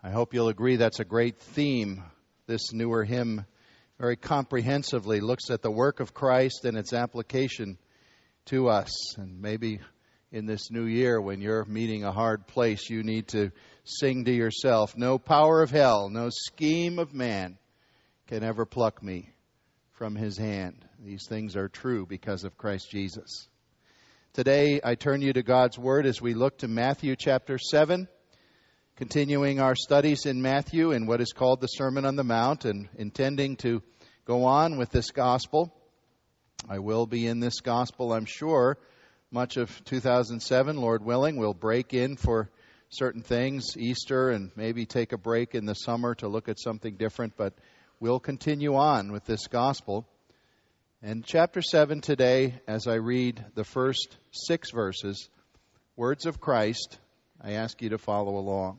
I hope you'll agree that's a great theme. This newer hymn very comprehensively looks at the work of Christ and its application to us. And maybe in this new year, when you're meeting a hard place, you need to sing to yourself No power of hell, no scheme of man can ever pluck me from his hand. These things are true because of Christ Jesus. Today, I turn you to God's Word as we look to Matthew chapter 7 continuing our studies in Matthew in what is called the Sermon on the Mount and intending to go on with this gospel. I will be in this gospel, I'm sure, much of 2007, Lord willing. We'll break in for certain things, Easter, and maybe take a break in the summer to look at something different, but we'll continue on with this gospel. And chapter 7 today, as I read the first six verses, words of Christ, I ask you to follow along.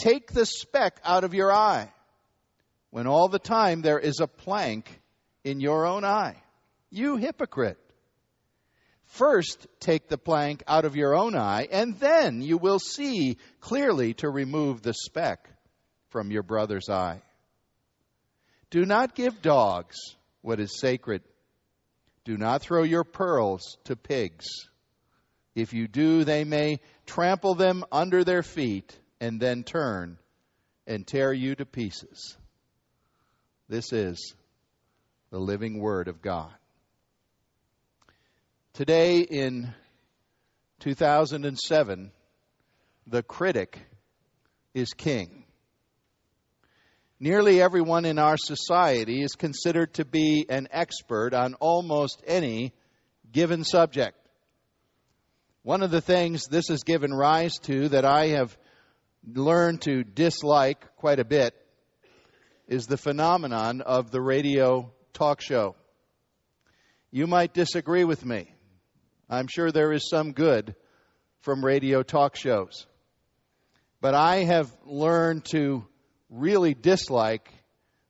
Take the speck out of your eye when all the time there is a plank in your own eye. You hypocrite. First, take the plank out of your own eye, and then you will see clearly to remove the speck from your brother's eye. Do not give dogs what is sacred. Do not throw your pearls to pigs. If you do, they may trample them under their feet and then turn and tear you to pieces. This is the living Word of God. Today in 2007, the critic is king. Nearly everyone in our society is considered to be an expert on almost any given subject. One of the things this has given rise to that I have learned to dislike quite a bit is the phenomenon of the radio talk show. You might disagree with me. I'm sure there is some good from radio talk shows. But I have learned to really dislike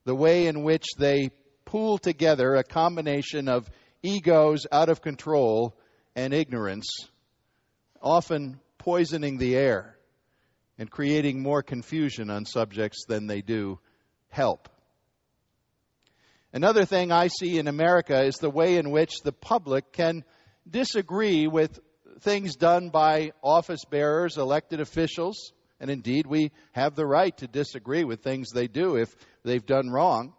the way in which they pool together a combination of egos out of control and ignorance, often poisoning the air and creating more confusion on subjects than they do help. Another thing I see in America is the way in which the public can disagree with things done by office bearers, elected officials, and indeed we have the right to disagree with things they do if they've done wrong.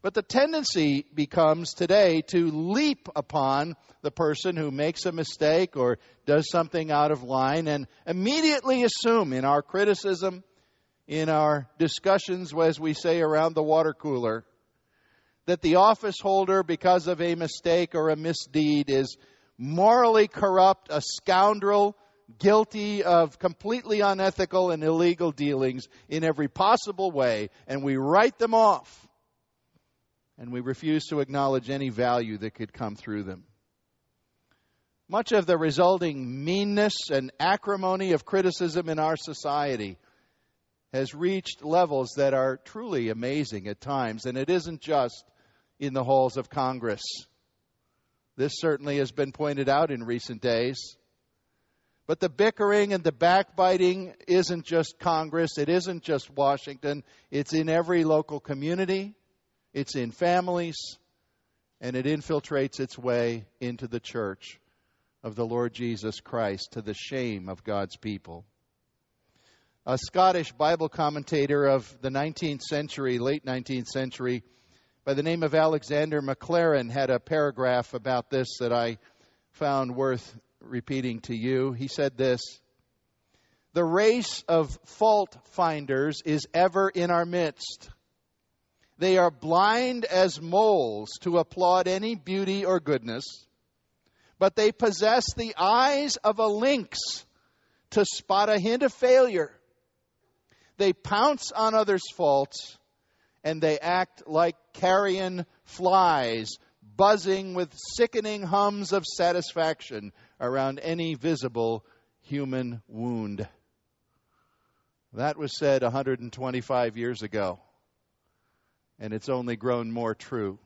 But the tendency becomes today to leap upon the person who makes a mistake or does something out of line and immediately assume in our criticism, in our discussions, as we say around the water cooler, that the office holder, because of a mistake or a misdeed, is morally corrupt, a scoundrel, guilty of completely unethical and illegal dealings in every possible way, and we write them off and we refuse to acknowledge any value that could come through them. Much of the resulting meanness and acrimony of criticism in our society has reached levels that are truly amazing at times, and it isn't just in the halls of Congress. This certainly has been pointed out in recent days. But the bickering and the backbiting isn't just Congress, it isn't just Washington, it's in every local community, it's in families, and it infiltrates its way into the church of the Lord Jesus Christ to the shame of God's people. A Scottish Bible commentator of the 19th century, late 19th century, by the name of Alexander Maclaren, had a paragraph about this that I found worth repeating to you. He said this The race of fault finders is ever in our midst they are blind as moles to applaud any beauty or goodness, but they possess the eyes of a lynx to spot a hint of failure. They pounce on others' faults and they act like carrion flies, buzzing with sickening hums of satisfaction around any visible human wound. That was said 125 years ago, and it's only grown more true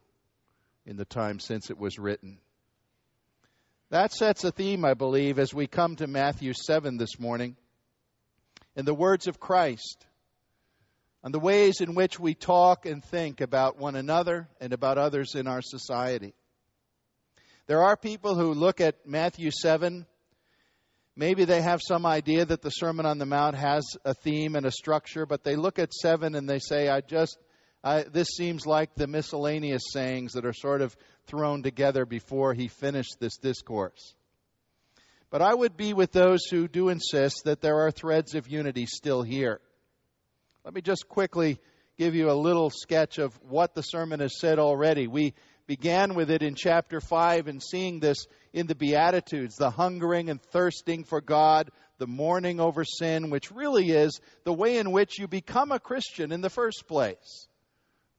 in the time since it was written. That sets a theme, I believe, as we come to Matthew 7 this morning. In the words of Christ, on the ways in which we talk and think about one another and about others in our society. There are people who look at Matthew 7. Maybe they have some idea that the Sermon on the Mount has a theme and a structure, but they look at 7 and they say, I just, I, this seems like the miscellaneous sayings that are sort of thrown together before he finished this discourse. But I would be with those who do insist that there are threads of unity still here. Let me just quickly give you a little sketch of what the sermon has said already. We began with it in chapter 5 and seeing this in the Beatitudes the hungering and thirsting for God, the mourning over sin, which really is the way in which you become a Christian in the first place.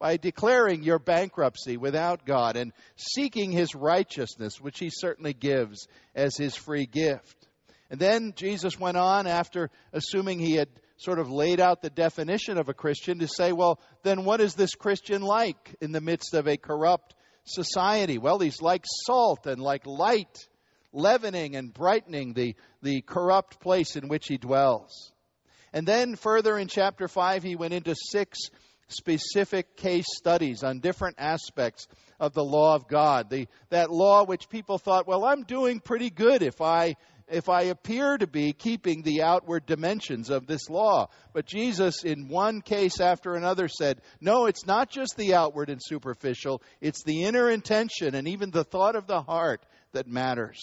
By declaring your bankruptcy without God and seeking His righteousness, which He certainly gives as His free gift. And then Jesus went on after assuming He had sort of laid out the definition of a Christian to say, well, then what is this Christian like in the midst of a corrupt society? Well, he's like salt and like light, leavening and brightening the, the corrupt place in which he dwells. And then further in chapter 5, he went into six specific case studies on different aspects of the law of God. The, that law which people thought, well, I'm doing pretty good if I if I appear to be keeping the outward dimensions of this law. But Jesus, in one case after another, said, No, it's not just the outward and superficial, it's the inner intention and even the thought of the heart that matters.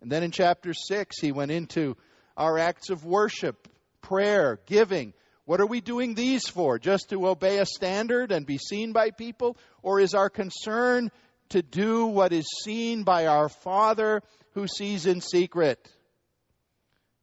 And then in chapter 6, he went into our acts of worship, prayer, giving. What are we doing these for? Just to obey a standard and be seen by people? Or is our concern to do what is seen by our Father who sees in secret.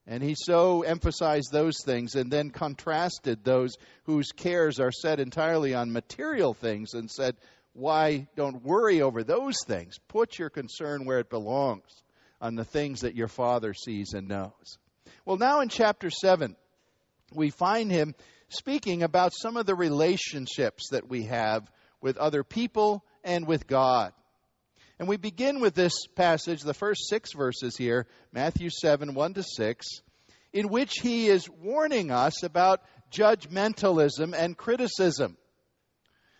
And he so emphasized those things and then contrasted those whose cares are set entirely on material things and said, Why don't worry over those things? Put your concern where it belongs, on the things that your Father sees and knows. Well, now in chapter 7, we find him speaking about some of the relationships that we have with other people and with God. And we begin with this passage, the first six verses here, Matthew 7, 1 to 6, in which he is warning us about judgmentalism and criticism.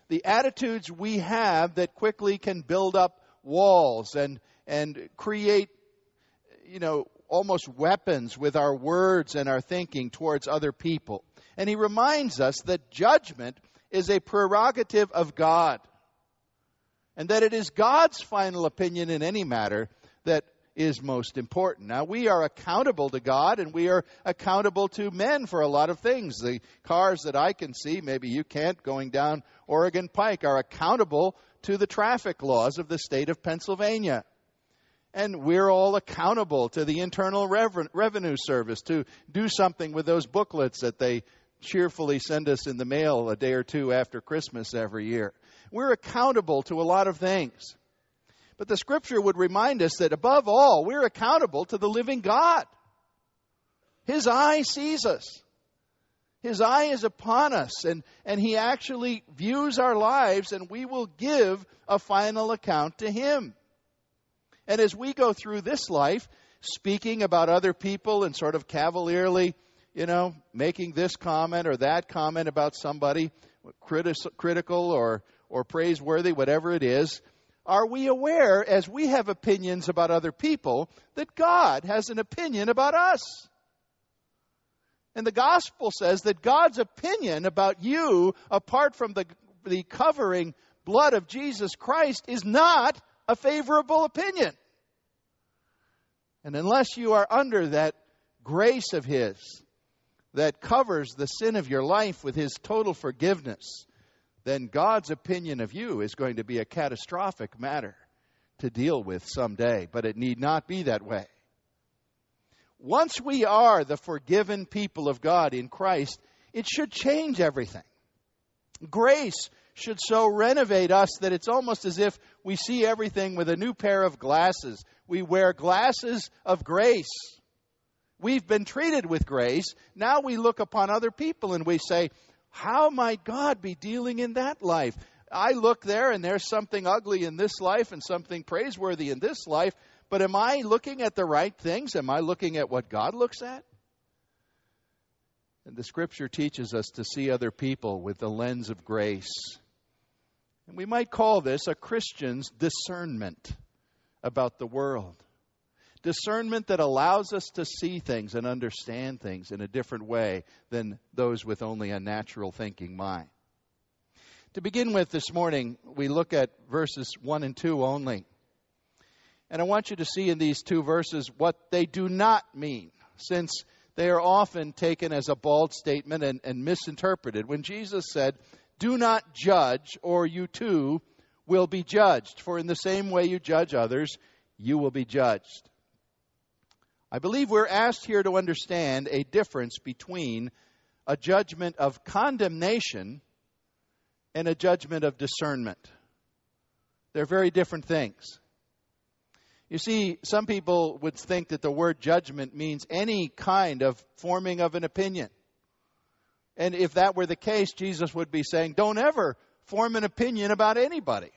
The attitudes we have that quickly can build up walls and, and create, you know, almost weapons with our words and our thinking towards other people. And he reminds us that judgment is a prerogative of God and that it is God's final opinion in any matter that is most important. Now, we are accountable to God and we are accountable to men for a lot of things. The cars that I can see, maybe you can't, going down Oregon Pike, are accountable to the traffic laws of the state of Pennsylvania. And we're all accountable to the Internal Revenue Service to do something with those booklets that they cheerfully send us in the mail a day or two after Christmas every year. We're accountable to a lot of things. But the scripture would remind us that above all, we're accountable to the living God. His eye sees us. His eye is upon us, and, and He actually views our lives, and we will give a final account to Him. And as we go through this life, speaking about other people and sort of cavalierly, you know, making this comment or that comment about somebody, critical or, or praiseworthy, whatever it is, are we aware, as we have opinions about other people, that God has an opinion about us? And the gospel says that God's opinion about you, apart from the, the covering blood of Jesus Christ, is not a favorable opinion. And unless you are under that grace of His that covers the sin of your life with His total forgiveness, then God's opinion of you is going to be a catastrophic matter to deal with someday, but it need not be that way. Once we are the forgiven people of God in Christ, it should change everything. Grace should so renovate us that it's almost as if we see everything with a new pair of glasses. We wear glasses of grace. We've been treated with grace. Now we look upon other people and we say, How might God be dealing in that life? I look there and there's something ugly in this life and something praiseworthy in this life, but am I looking at the right things? Am I looking at what God looks at? And the scripture teaches us to see other people with the lens of grace. And we might call this a Christian's discernment about the world. Discernment that allows us to see things and understand things in a different way than those with only a natural thinking mind. To begin with this morning, we look at verses 1 and 2 only. And I want you to see in these two verses what they do not mean, since they are often taken as a bald statement and, and misinterpreted. When Jesus said, Do not judge, or you too will be judged, for in the same way you judge others, you will be judged. I believe we're asked here to understand a difference between a judgment of condemnation and a judgment of discernment. They're very different things. You see, some people would think that the word judgment means any kind of forming of an opinion. And if that were the case, Jesus would be saying, don't ever form an opinion about anybody.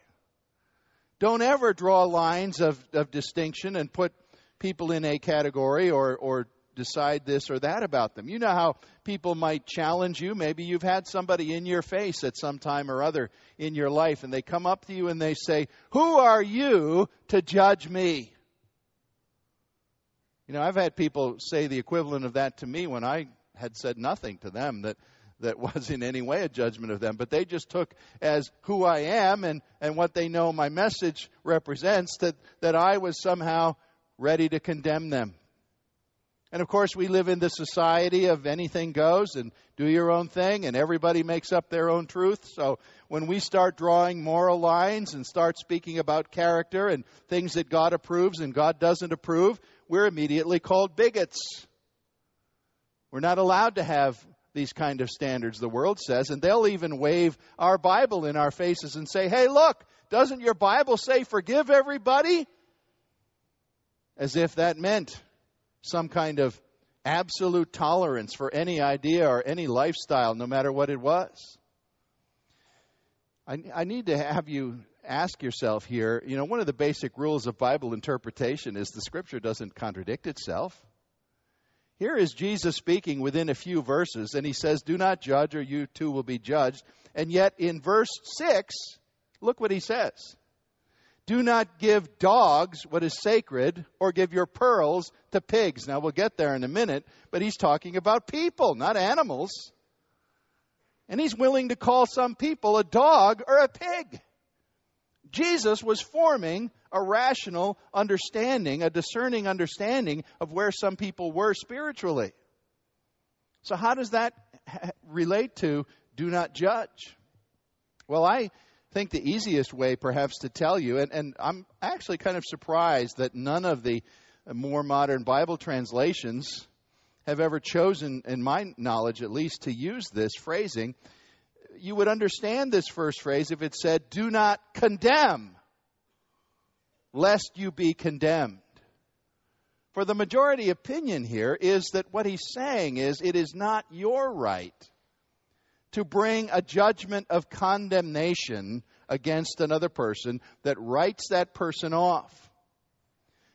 Don't ever draw lines of, of distinction and put people in a category or, or decide this or that about them. You know how people might challenge you. Maybe you've had somebody in your face at some time or other in your life, and they come up to you and they say, Who are you to judge me? You know, I've had people say the equivalent of that to me when I had said nothing to them that, that was in any way a judgment of them, but they just took as who I am and, and what they know my message represents that, that I was somehow ready to condemn them. And of course, we live in the society of anything goes and do your own thing, and everybody makes up their own truth. So when we start drawing moral lines and start speaking about character and things that God approves and God doesn't approve, we're immediately called bigots. We're not allowed to have these kind of standards, the world says, and they'll even wave our Bible in our faces and say, hey, look, doesn't your Bible say forgive everybody? As if that meant some kind of absolute tolerance for any idea or any lifestyle, no matter what it was. I, I, need to have you ask yourself here you know, one of the basic rules of Bible interpretation is the scripture doesn't contradict itself. Here is Jesus speaking within a few verses, and he says, Do not judge, or you too will be judged. And yet in verse 6, look what he says do not give dogs what is sacred or give your pearls to pigs. Now, we'll get there in a minute, but he's talking about people, not animals. And he's willing to call some people a dog or a pig. Jesus was forming a rational understanding, a discerning understanding of where some people were spiritually. So, how does that relate to do not judge? Well, I think the easiest way, perhaps, to tell you, and, and I'm actually kind of surprised that none of the more modern Bible translations have ever chosen, in my knowledge at least, to use this phrasing. You would understand this first phrase if it said, Do not condemn, lest you be condemned. For the majority opinion here is that what he's saying is, it is not your right to bring a judgment of condemnation against another person that writes that person off.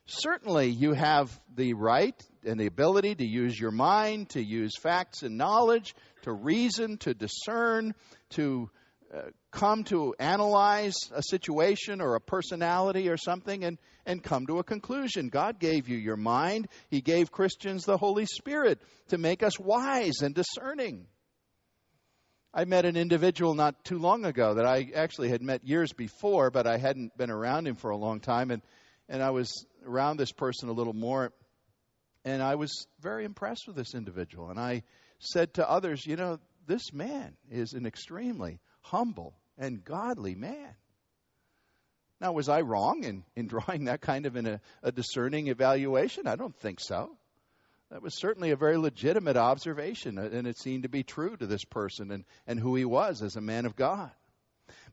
Certainly, you have the right and the ability to use your mind, to use facts and knowledge, to reason, to discern, to uh, come to analyze a situation or a personality or something and, and come to a conclusion. God gave you your mind. He gave Christians the Holy Spirit to make us wise and discerning. I met an individual not too long ago that I actually had met years before, but I hadn't been around him for a long time. And, and I was around this person a little more. And I was very impressed with this individual. And I said to others, you know, this man is an extremely humble and godly man. Now, was I wrong in, in drawing that kind of a, a discerning evaluation? I don't think so. That was certainly a very legitimate observation, uh, and it seemed to be true to this person and, and who he was as a man of God.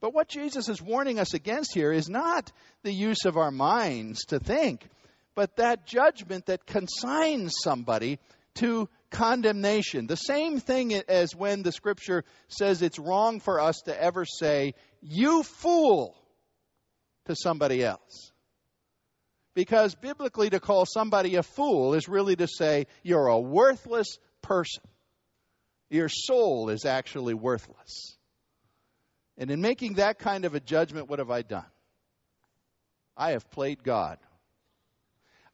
But what Jesus is warning us against here is not the use of our minds to think, but that judgment that consigns somebody to condemnation. The same thing as when the scripture says it's wrong for us to ever say, you fool, to somebody else. Because biblically, to call somebody a fool is really to say you're a worthless person. Your soul is actually worthless. And in making that kind of a judgment, what have I done? I have played God.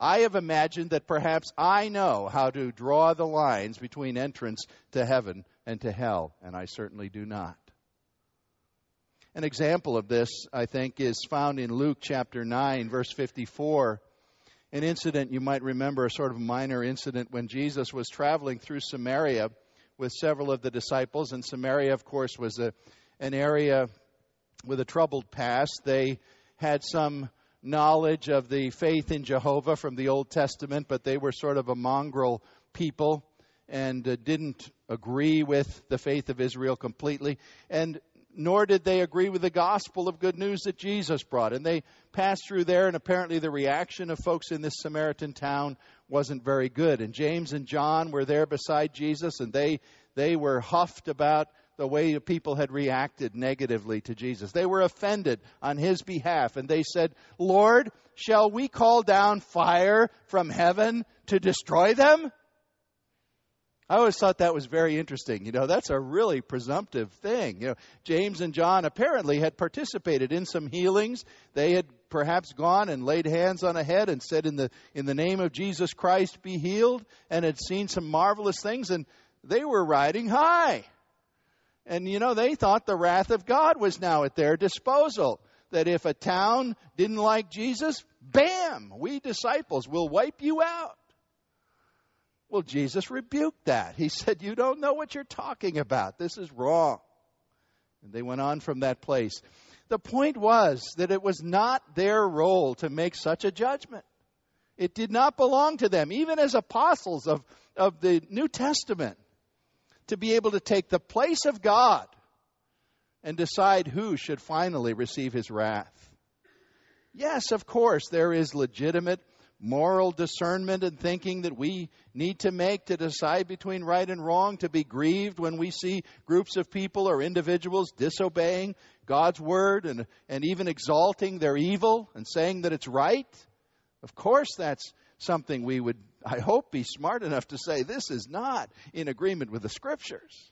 I have imagined that perhaps I know how to draw the lines between entrance to heaven and to hell, and I certainly do not. An example of this, I think, is found in Luke chapter 9, verse 54. An incident you might remember, a sort of minor incident when Jesus was traveling through Samaria with several of the disciples. And Samaria, of course, was a, an area with a troubled past. They had some knowledge of the faith in Jehovah from the Old Testament, but they were sort of a mongrel people and uh, didn't agree with the faith of Israel completely. And nor did they agree with the gospel of good news that Jesus brought. And they passed through there, and apparently the reaction of folks in this Samaritan town wasn't very good. And James and John were there beside Jesus, and they, they were huffed about the way people had reacted negatively to Jesus. They were offended on his behalf, and they said, Lord, shall we call down fire from heaven to destroy them? I always thought that was very interesting. You know, that's a really presumptive thing. You know, James and John apparently had participated in some healings. They had perhaps gone and laid hands on a head and said, "In the in the name of Jesus Christ, be healed," and had seen some marvelous things, and they were riding high. And you know, they thought the wrath of God was now at their disposal. That if a town didn't like Jesus, bam, we disciples will wipe you out. Well, Jesus rebuked that. He said, You don't know what you're talking about. This is wrong. And they went on from that place. The point was that it was not their role to make such a judgment. It did not belong to them, even as apostles of, of the New Testament, to be able to take the place of God and decide who should finally receive his wrath. Yes, of course, there is legitimate moral discernment and thinking that we need to make to decide between right and wrong, to be grieved when we see groups of people or individuals disobeying God's word and, and even exalting their evil and saying that it's right. Of course, that's something we would, I hope, be smart enough to say this is not in agreement with the scriptures.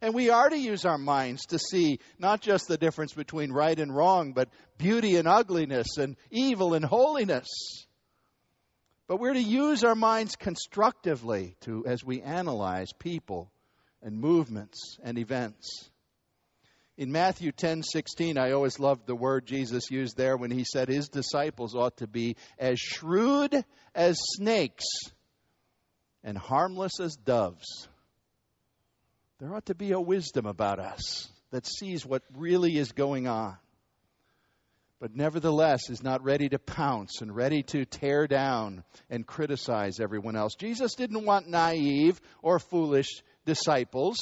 And we are to use our minds to see not just the difference between right and wrong, but beauty and ugliness and evil and holiness. But we're to use our minds constructively to, as we analyze people and movements and events. In Matthew 10:16, I always loved the word Jesus used there when he said his disciples ought to be as shrewd as snakes and harmless as doves. There ought to be a wisdom about us that sees what really is going on but nevertheless is not ready to pounce and ready to tear down and criticize everyone else. Jesus didn't want naive or foolish disciples,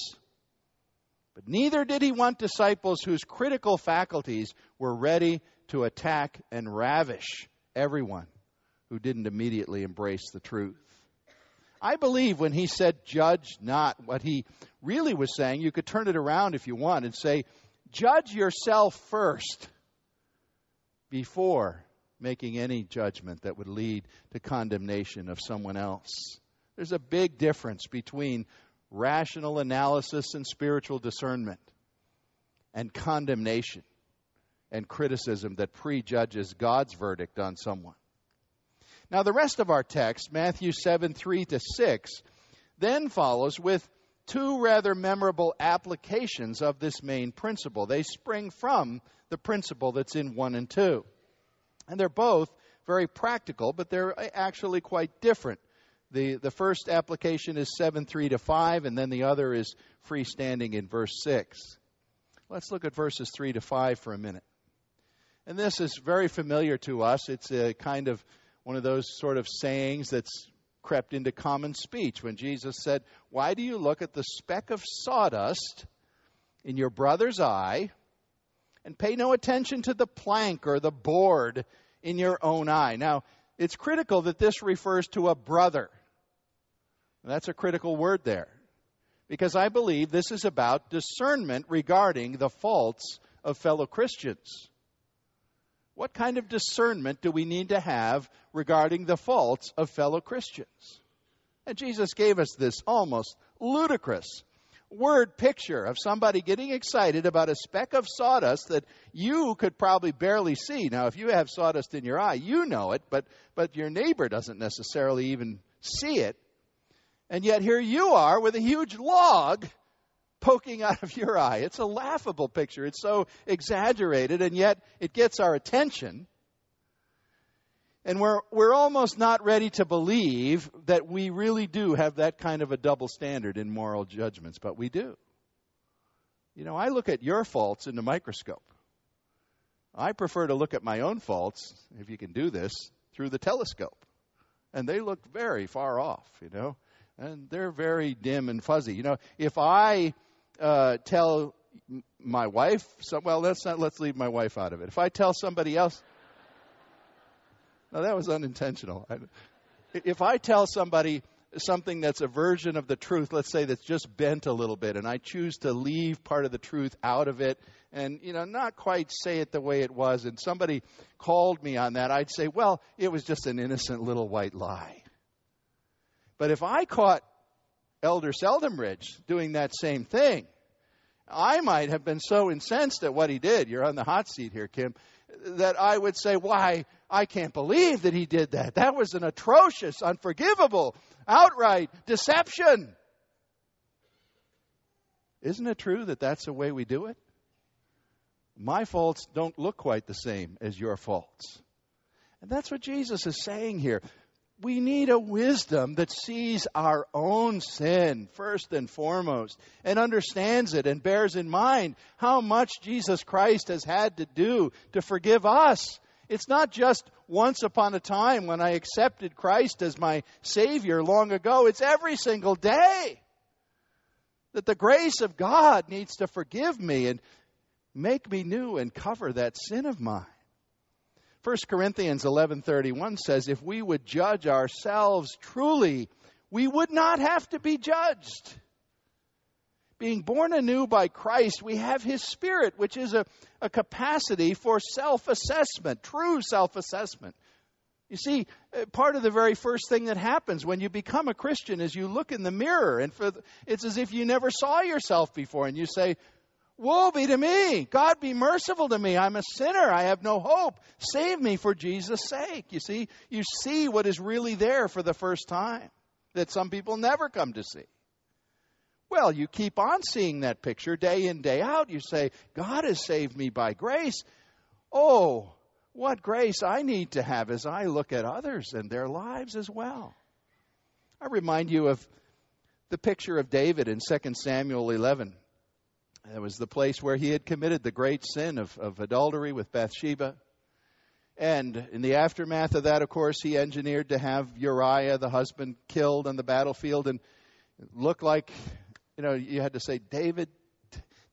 but neither did he want disciples whose critical faculties were ready to attack and ravish everyone who didn't immediately embrace the truth. I believe when he said, judge not, what he really was saying, you could turn it around if you want and say, judge yourself first before making any judgment that would lead to condemnation of someone else. There's a big difference between rational analysis and spiritual discernment and condemnation and criticism that prejudges God's verdict on someone. Now, the rest of our text, Matthew 7 3 to 6, then follows with two rather memorable applications of this main principle. They spring from the principle that's in 1 and 2. And they're both very practical, but they're actually quite different. The, the first application is 7 3 to 5, and then the other is freestanding in verse 6. Let's look at verses 3 to 5 for a minute. And this is very familiar to us. It's a kind of one of those sort of sayings that's crept into common speech when Jesus said, Why do you look at the speck of sawdust in your brother's eye and pay no attention to the plank or the board in your own eye? Now, it's critical that this refers to a brother. That's a critical word there. Because I believe this is about discernment regarding the faults of fellow Christians. What kind of discernment do we need to have regarding the faults of fellow Christians? And Jesus gave us this almost ludicrous word picture of somebody getting excited about a speck of sawdust that you could probably barely see. Now, if you have sawdust in your eye, you know it, but, but your neighbor doesn't necessarily even see it. And yet here you are with a huge log poking out of your eye. It's a laughable picture. It's so exaggerated, and yet it gets our attention. And we're, we're almost not ready to believe that we really do have that kind of a double standard in moral judgments, but we do. You know, I look at your faults in the microscope. I prefer to look at my own faults, if you can do this, through the telescope. And they look very far off, you know and they're very dim and fuzzy. You know, if I uh, tell my wife, some, well, let's not let's leave my wife out of it. If I tell somebody else, no, that was unintentional. If I tell somebody something that's a version of the truth, let's say that's just bent a little bit, and I choose to leave part of the truth out of it, and you know, not quite say it the way it was, and somebody called me on that, I'd say, well, it was just an innocent little white lie. But if I caught Elder Seldomridge doing that same thing, I might have been so incensed at what he did. You're on the hot seat here, Kim. That I would say, Why, I can't believe that he did that. That was an atrocious, unforgivable, outright deception. Isn't it true that that's the way we do it? My faults don't look quite the same as your faults. And that's what Jesus is saying here we need a wisdom that sees our own sin first and foremost and understands it and bears in mind how much Jesus Christ has had to do to forgive us. It's not just once upon a time when I accepted Christ as my Savior long ago, it's every single day that the grace of God needs to forgive me and make me new and cover that sin of mine. 1 Corinthians 11:31 says if we would judge ourselves truly, we would not have to be judged. Being born anew by Christ, we have His Spirit, which is a, a capacity for self assessment, true self assessment. You see, uh, part of the very first thing that happens when you become a Christian is you look in the mirror, and the, it's as if you never saw yourself before, and you say, Woe be to me! God be merciful to me. I'm a sinner. I have no hope. Save me for Jesus' sake. You see, you see what is really there for the first time that some people never come to see. Well, you keep on seeing that picture day in, day out. You say, God has saved me by grace. Oh, what grace I need to have as I look at others and their lives as well. I remind you of the picture of David in 2 Samuel 11. It was the place where he had committed the great sin of, of adultery with Bathsheba. And in the aftermath of that, of course, he engineered to have Uriah, the husband, killed on the battlefield. And looked like, you know, you had to say, David,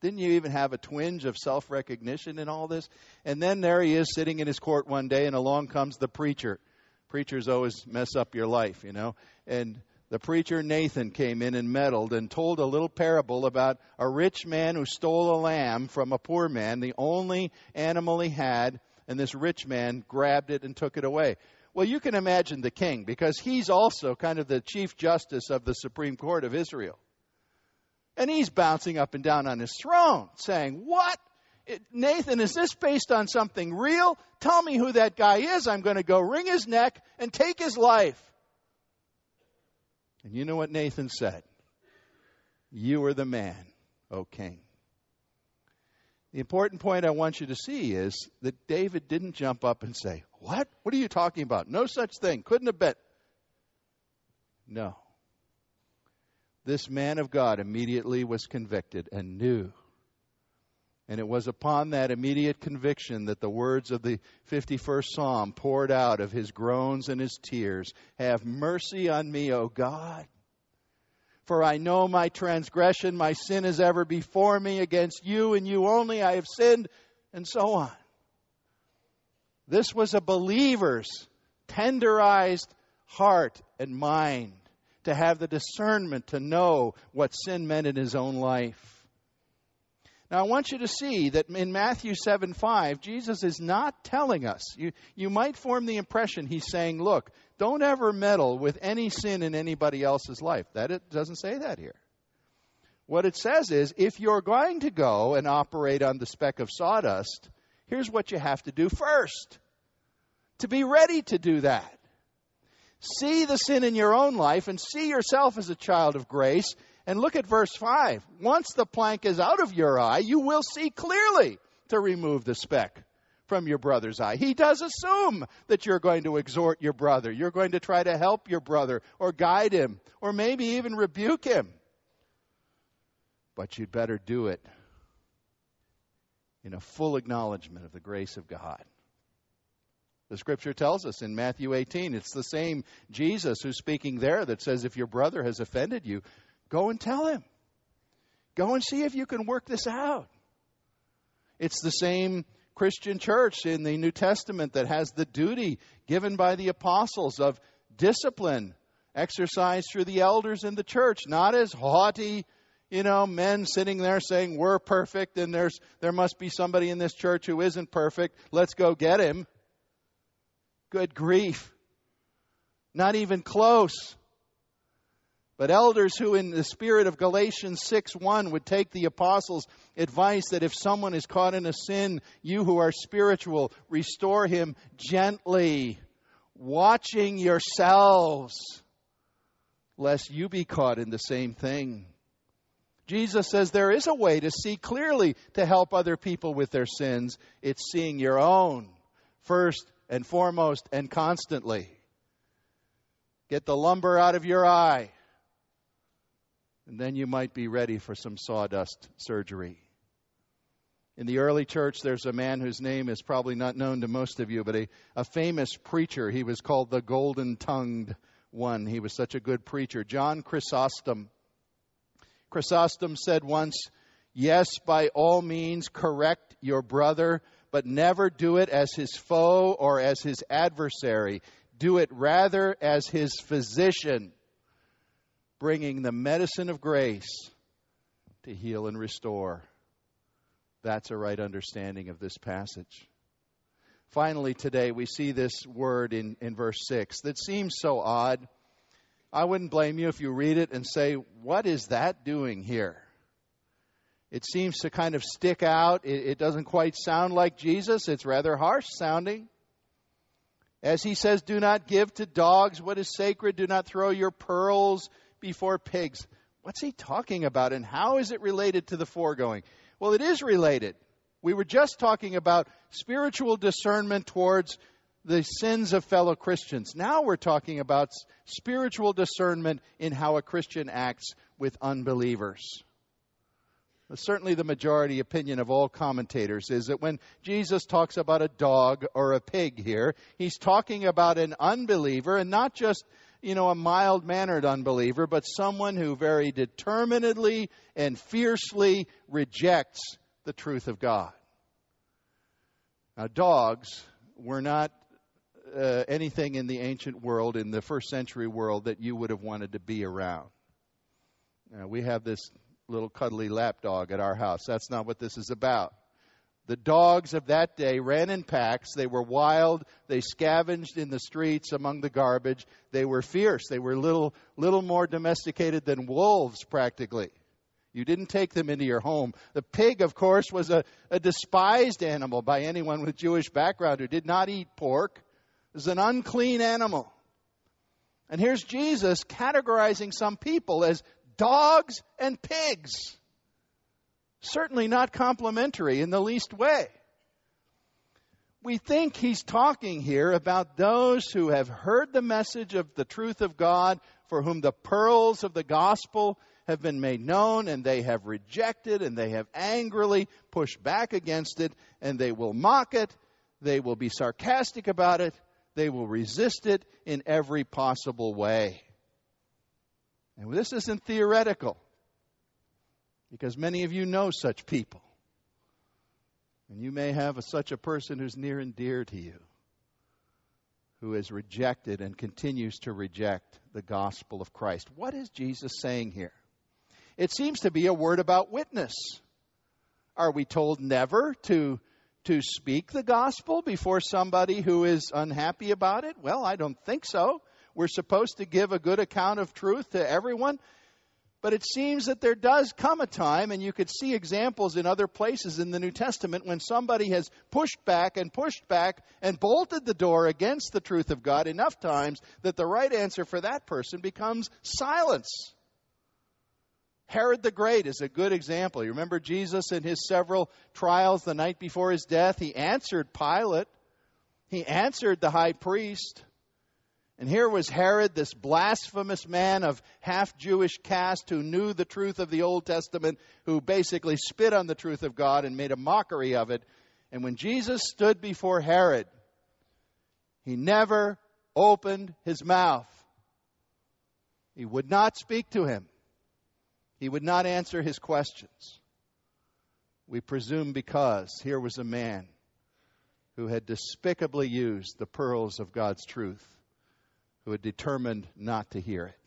didn't you even have a twinge of self recognition in all this? And then there he is sitting in his court one day, and along comes the preacher. Preachers always mess up your life, you know. And the preacher Nathan came in and meddled and told a little parable about a rich man who stole a lamb from a poor man, the only animal he had, and this rich man grabbed it and took it away. Well, you can imagine the king because he's also kind of the chief justice of the Supreme Court of Israel. And he's bouncing up and down on his throne saying, What? Nathan, is this based on something real? Tell me who that guy is. I'm going to go wring his neck and take his life. And you know what Nathan said? You are the man, O king. The important point I want you to see is that David didn't jump up and say, What? What are you talking about? No such thing. Couldn't have been. No. This man of God immediately was convicted and knew And it was upon that immediate conviction that the words of the 51st Psalm poured out of his groans and his tears Have mercy on me, O God. For I know my transgression, my sin is ever before me. Against you and you only I have sinned, and so on. This was a believer's tenderized heart and mind to have the discernment to know what sin meant in his own life. Now, I want you to see that in Matthew 7 5, Jesus is not telling us. You, you might form the impression he's saying, look, don't ever meddle with any sin in anybody else's life. That it doesn't say that here. What it says is, if you're going to go and operate on the speck of sawdust, here's what you have to do first to be ready to do that. See the sin in your own life and see yourself as a child of grace and look at verse 5. Once the plank is out of your eye, you will see clearly to remove the speck from your brother's eye. He does assume that you're going to exhort your brother. You're going to try to help your brother or guide him or maybe even rebuke him. But you'd better do it in a full acknowledgement of the grace of God. The scripture tells us in Matthew 18, it's the same Jesus who's speaking there that says, If your brother has offended you, Go and tell him. Go and see if you can work this out. It's the same Christian church in the New Testament that has the duty given by the apostles of discipline exercised through the elders in the church, not as haughty, you know, men sitting there saying we're perfect and there's there must be somebody in this church who isn't perfect. Let's go get him. Good grief. Not even close. But elders who, in the spirit of Galatians 6 1, would take the apostles' advice that if someone is caught in a sin, you who are spiritual, restore him gently, watching yourselves, lest you be caught in the same thing. Jesus says there is a way to see clearly to help other people with their sins. It's seeing your own first and foremost and constantly. Get the lumber out of your eye and then you might be ready for some sawdust surgery. In the early church, there's a man whose name is probably not known to most of you, but a, a famous preacher. He was called the golden tongued one. He was such a good preacher. John Chrysostom. Chrysostom said once, Yes, by all means, correct your brother, but never do it as his foe or as his adversary. Do it rather as his physician bringing the medicine of grace to heal and restore. That's a right understanding of this passage. Finally, today we see this word in, in verse 6 that seems so odd. I wouldn't blame you if you read it and say, What is that doing here? It seems to kind of stick out. It, it doesn't quite sound like Jesus, it's rather harsh sounding. As he says, Do not give to dogs what is sacred, do not throw your pearls before pigs. What's he talking about and how is it related to the foregoing? Well, it is related. We were just talking about spiritual discernment towards the sins of fellow Christians. Now we're talking about spiritual discernment in how a Christian acts with unbelievers. Certainly, the majority opinion of all commentators is that when Jesus talks about a dog or a pig here, he's talking about an unbeliever and not just you know, a mild mannered unbeliever, but someone who very determinedly and fiercely rejects the truth of God. Now, dogs were not uh, anything in the ancient world, in the first century world, that you would have wanted to be around. Now, we have this little cuddly lap dog at our house. That's not what this is about. The dogs of that day ran in packs. They were wild. They scavenged in the streets among the garbage. They were fierce. They were little, little more domesticated than wolves, practically. You didn't take them into your home. The pig, of course, was a, a despised animal by anyone with Jewish background who did not eat pork. It was an unclean animal. And here's Jesus categorizing some people as dogs and pigs certainly not complimentary in the least way. We think he's talking here about those who have heard the message of the truth of God, for whom the pearls of the gospel have been made known and they have rejected and they have angrily pushed back against it and they will mock it. They will be sarcastic about it. They will resist it in every possible way. And this isn't theoretical because many of you know such people. And you may have a, such a person who's near and dear to you who has rejected and continues to reject the gospel of Christ. What is Jesus saying here? It seems to be a word about witness. Are we told never to to speak the gospel before somebody who is unhappy about it? Well, I don't think so. We're supposed to give a good account of truth to everyone. But it seems that there does come a time, and you could see examples in other places in the New Testament, when somebody has pushed back and pushed back and bolted the door against the truth of God enough times that the right answer for that person becomes silence. Herod the Great is a good example. You remember Jesus in his several trials the night before his death? He answered Pilate, he answered the high priest. And here was Herod, this blasphemous man of half Jewish caste who knew the truth of the Old Testament, who basically spit on the truth of God and made a mockery of it. And when Jesus stood before Herod, he never opened his mouth. He would not speak to him. He would not answer his questions. We presume because here was a man who had despicably used the pearls of God's truth who had determined not to hear it.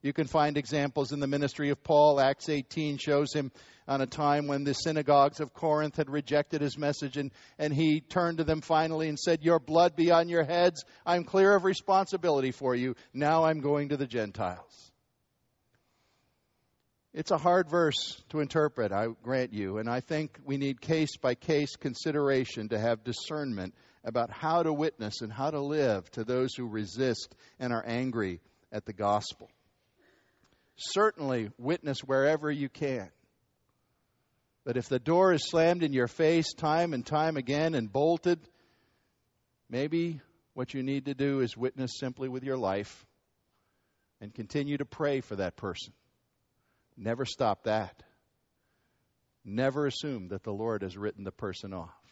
You can find examples in the ministry of Paul. Acts 18 shows him on a time when the synagogues of Corinth had rejected his message, and, and he turned to them finally and said, Your blood be on your heads. I'm clear of responsibility for you. Now I'm going to the Gentiles. It's a hard verse to interpret, I grant you, and I think we need case by case consideration to have discernment about how to witness and how to live to those who resist and are angry at the gospel. Certainly, witness wherever you can. But if the door is slammed in your face time and time again and bolted, maybe what you need to do is witness simply with your life and continue to pray for that person. Never stop that. Never assume that the Lord has written the person off.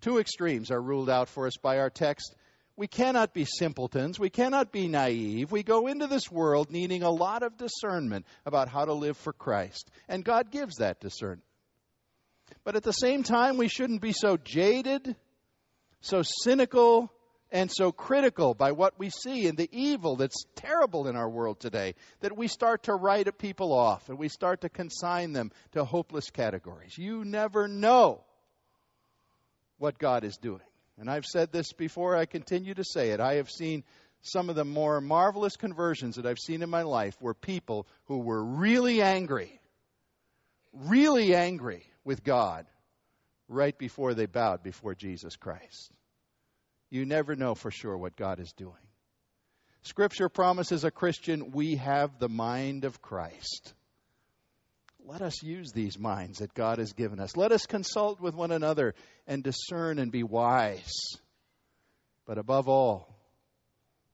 Two extremes are ruled out for us by our text. We cannot be simpletons. We cannot be naive. We go into this world needing a lot of discernment about how to live for Christ. And God gives that discernment. But at the same time, we shouldn't be so jaded, so cynical, and so critical by what we see and the evil that's terrible in our world today that we start to write people off and we start to consign them to hopeless categories. You never know what God is doing. And I've said this before, I continue to say it. I have seen some of the more marvelous conversions that I've seen in my life were people who were really angry, really angry with God right before they bowed before Jesus Christ. You never know for sure what God is doing. Scripture promises a Christian we have the mind of Christ let us use these minds that God has given us. Let us consult with one another and discern and be wise. But above all,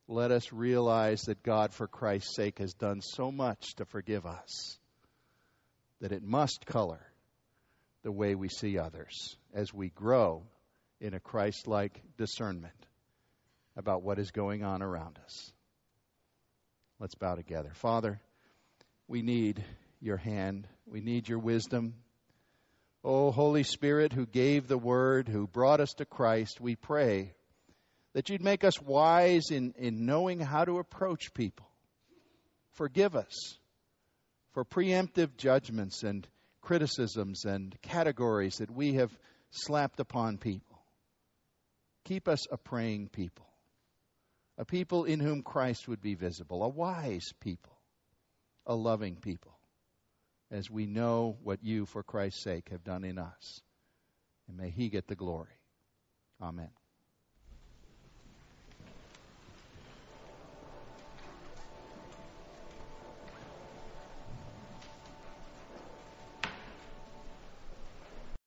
let us realize that God, for Christ's sake, has done so much to forgive us that it must color the way we see others as we grow in a Christ like discernment about what is going on around us. Let's bow together. Father, we need your hand. We need your wisdom. Oh, Holy Spirit, who gave the word, who brought us to Christ, we pray that you'd make us wise in, in knowing how to approach people. Forgive us for preemptive judgments and criticisms and categories that we have slapped upon people. Keep us a praying people, a people in whom Christ would be visible, a wise people, a loving people as we know what you, for Christ's sake, have done in us. And may He get the glory. Amen.